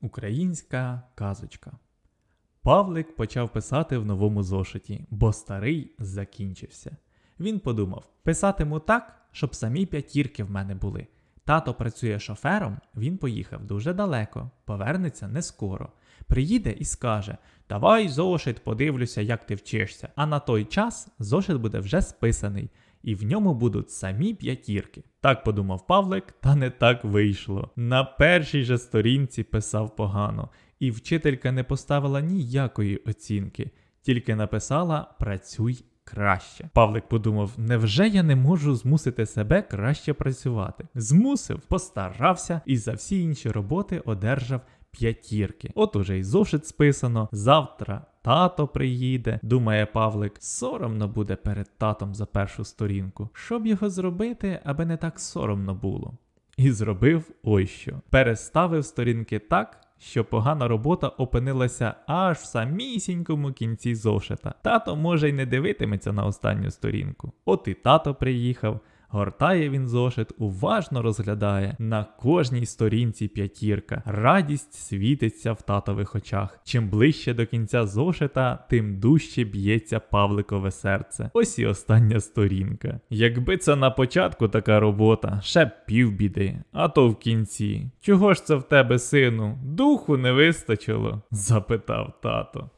Українська казочка. Павлик почав писати в новому зошиті, бо старий закінчився. Він подумав: писатиму так, щоб самі п'ятірки в мене були. Тато працює шофером, він поїхав дуже далеко, повернеться не скоро. Приїде і скаже: Давай зошит, подивлюся, як ти вчишся. А на той час зошит буде вже списаний, і в ньому будуть самі п'ятірки. Так подумав Павлик, та не так вийшло. На першій же сторінці писав погано, і вчителька не поставила ніякої оцінки, тільки написала Працюй краще. Павлик подумав: невже я не можу змусити себе краще працювати? Змусив, постарався і за всі інші роботи одержав п'ятірки. От уже й зошит списано. Завтра тато приїде, думає Павлик. Соромно буде перед татом за першу сторінку. Щоб його зробити, аби не так соромно було. І зробив ось що. Переставив сторінки так, що погана робота опинилася аж в самісінькому кінці зошита. Тато може й не дивитиметься на останню сторінку. От і тато приїхав. Гортає він зошит, уважно розглядає на кожній сторінці п'ятірка. Радість світиться в татових очах. Чим ближче до кінця зошита, тим дужче б'ється Павликове серце. Ось і остання сторінка. Якби це на початку така робота, ще б півбіди, а то в кінці. Чого ж це в тебе, сину? Духу не вистачило? запитав тато.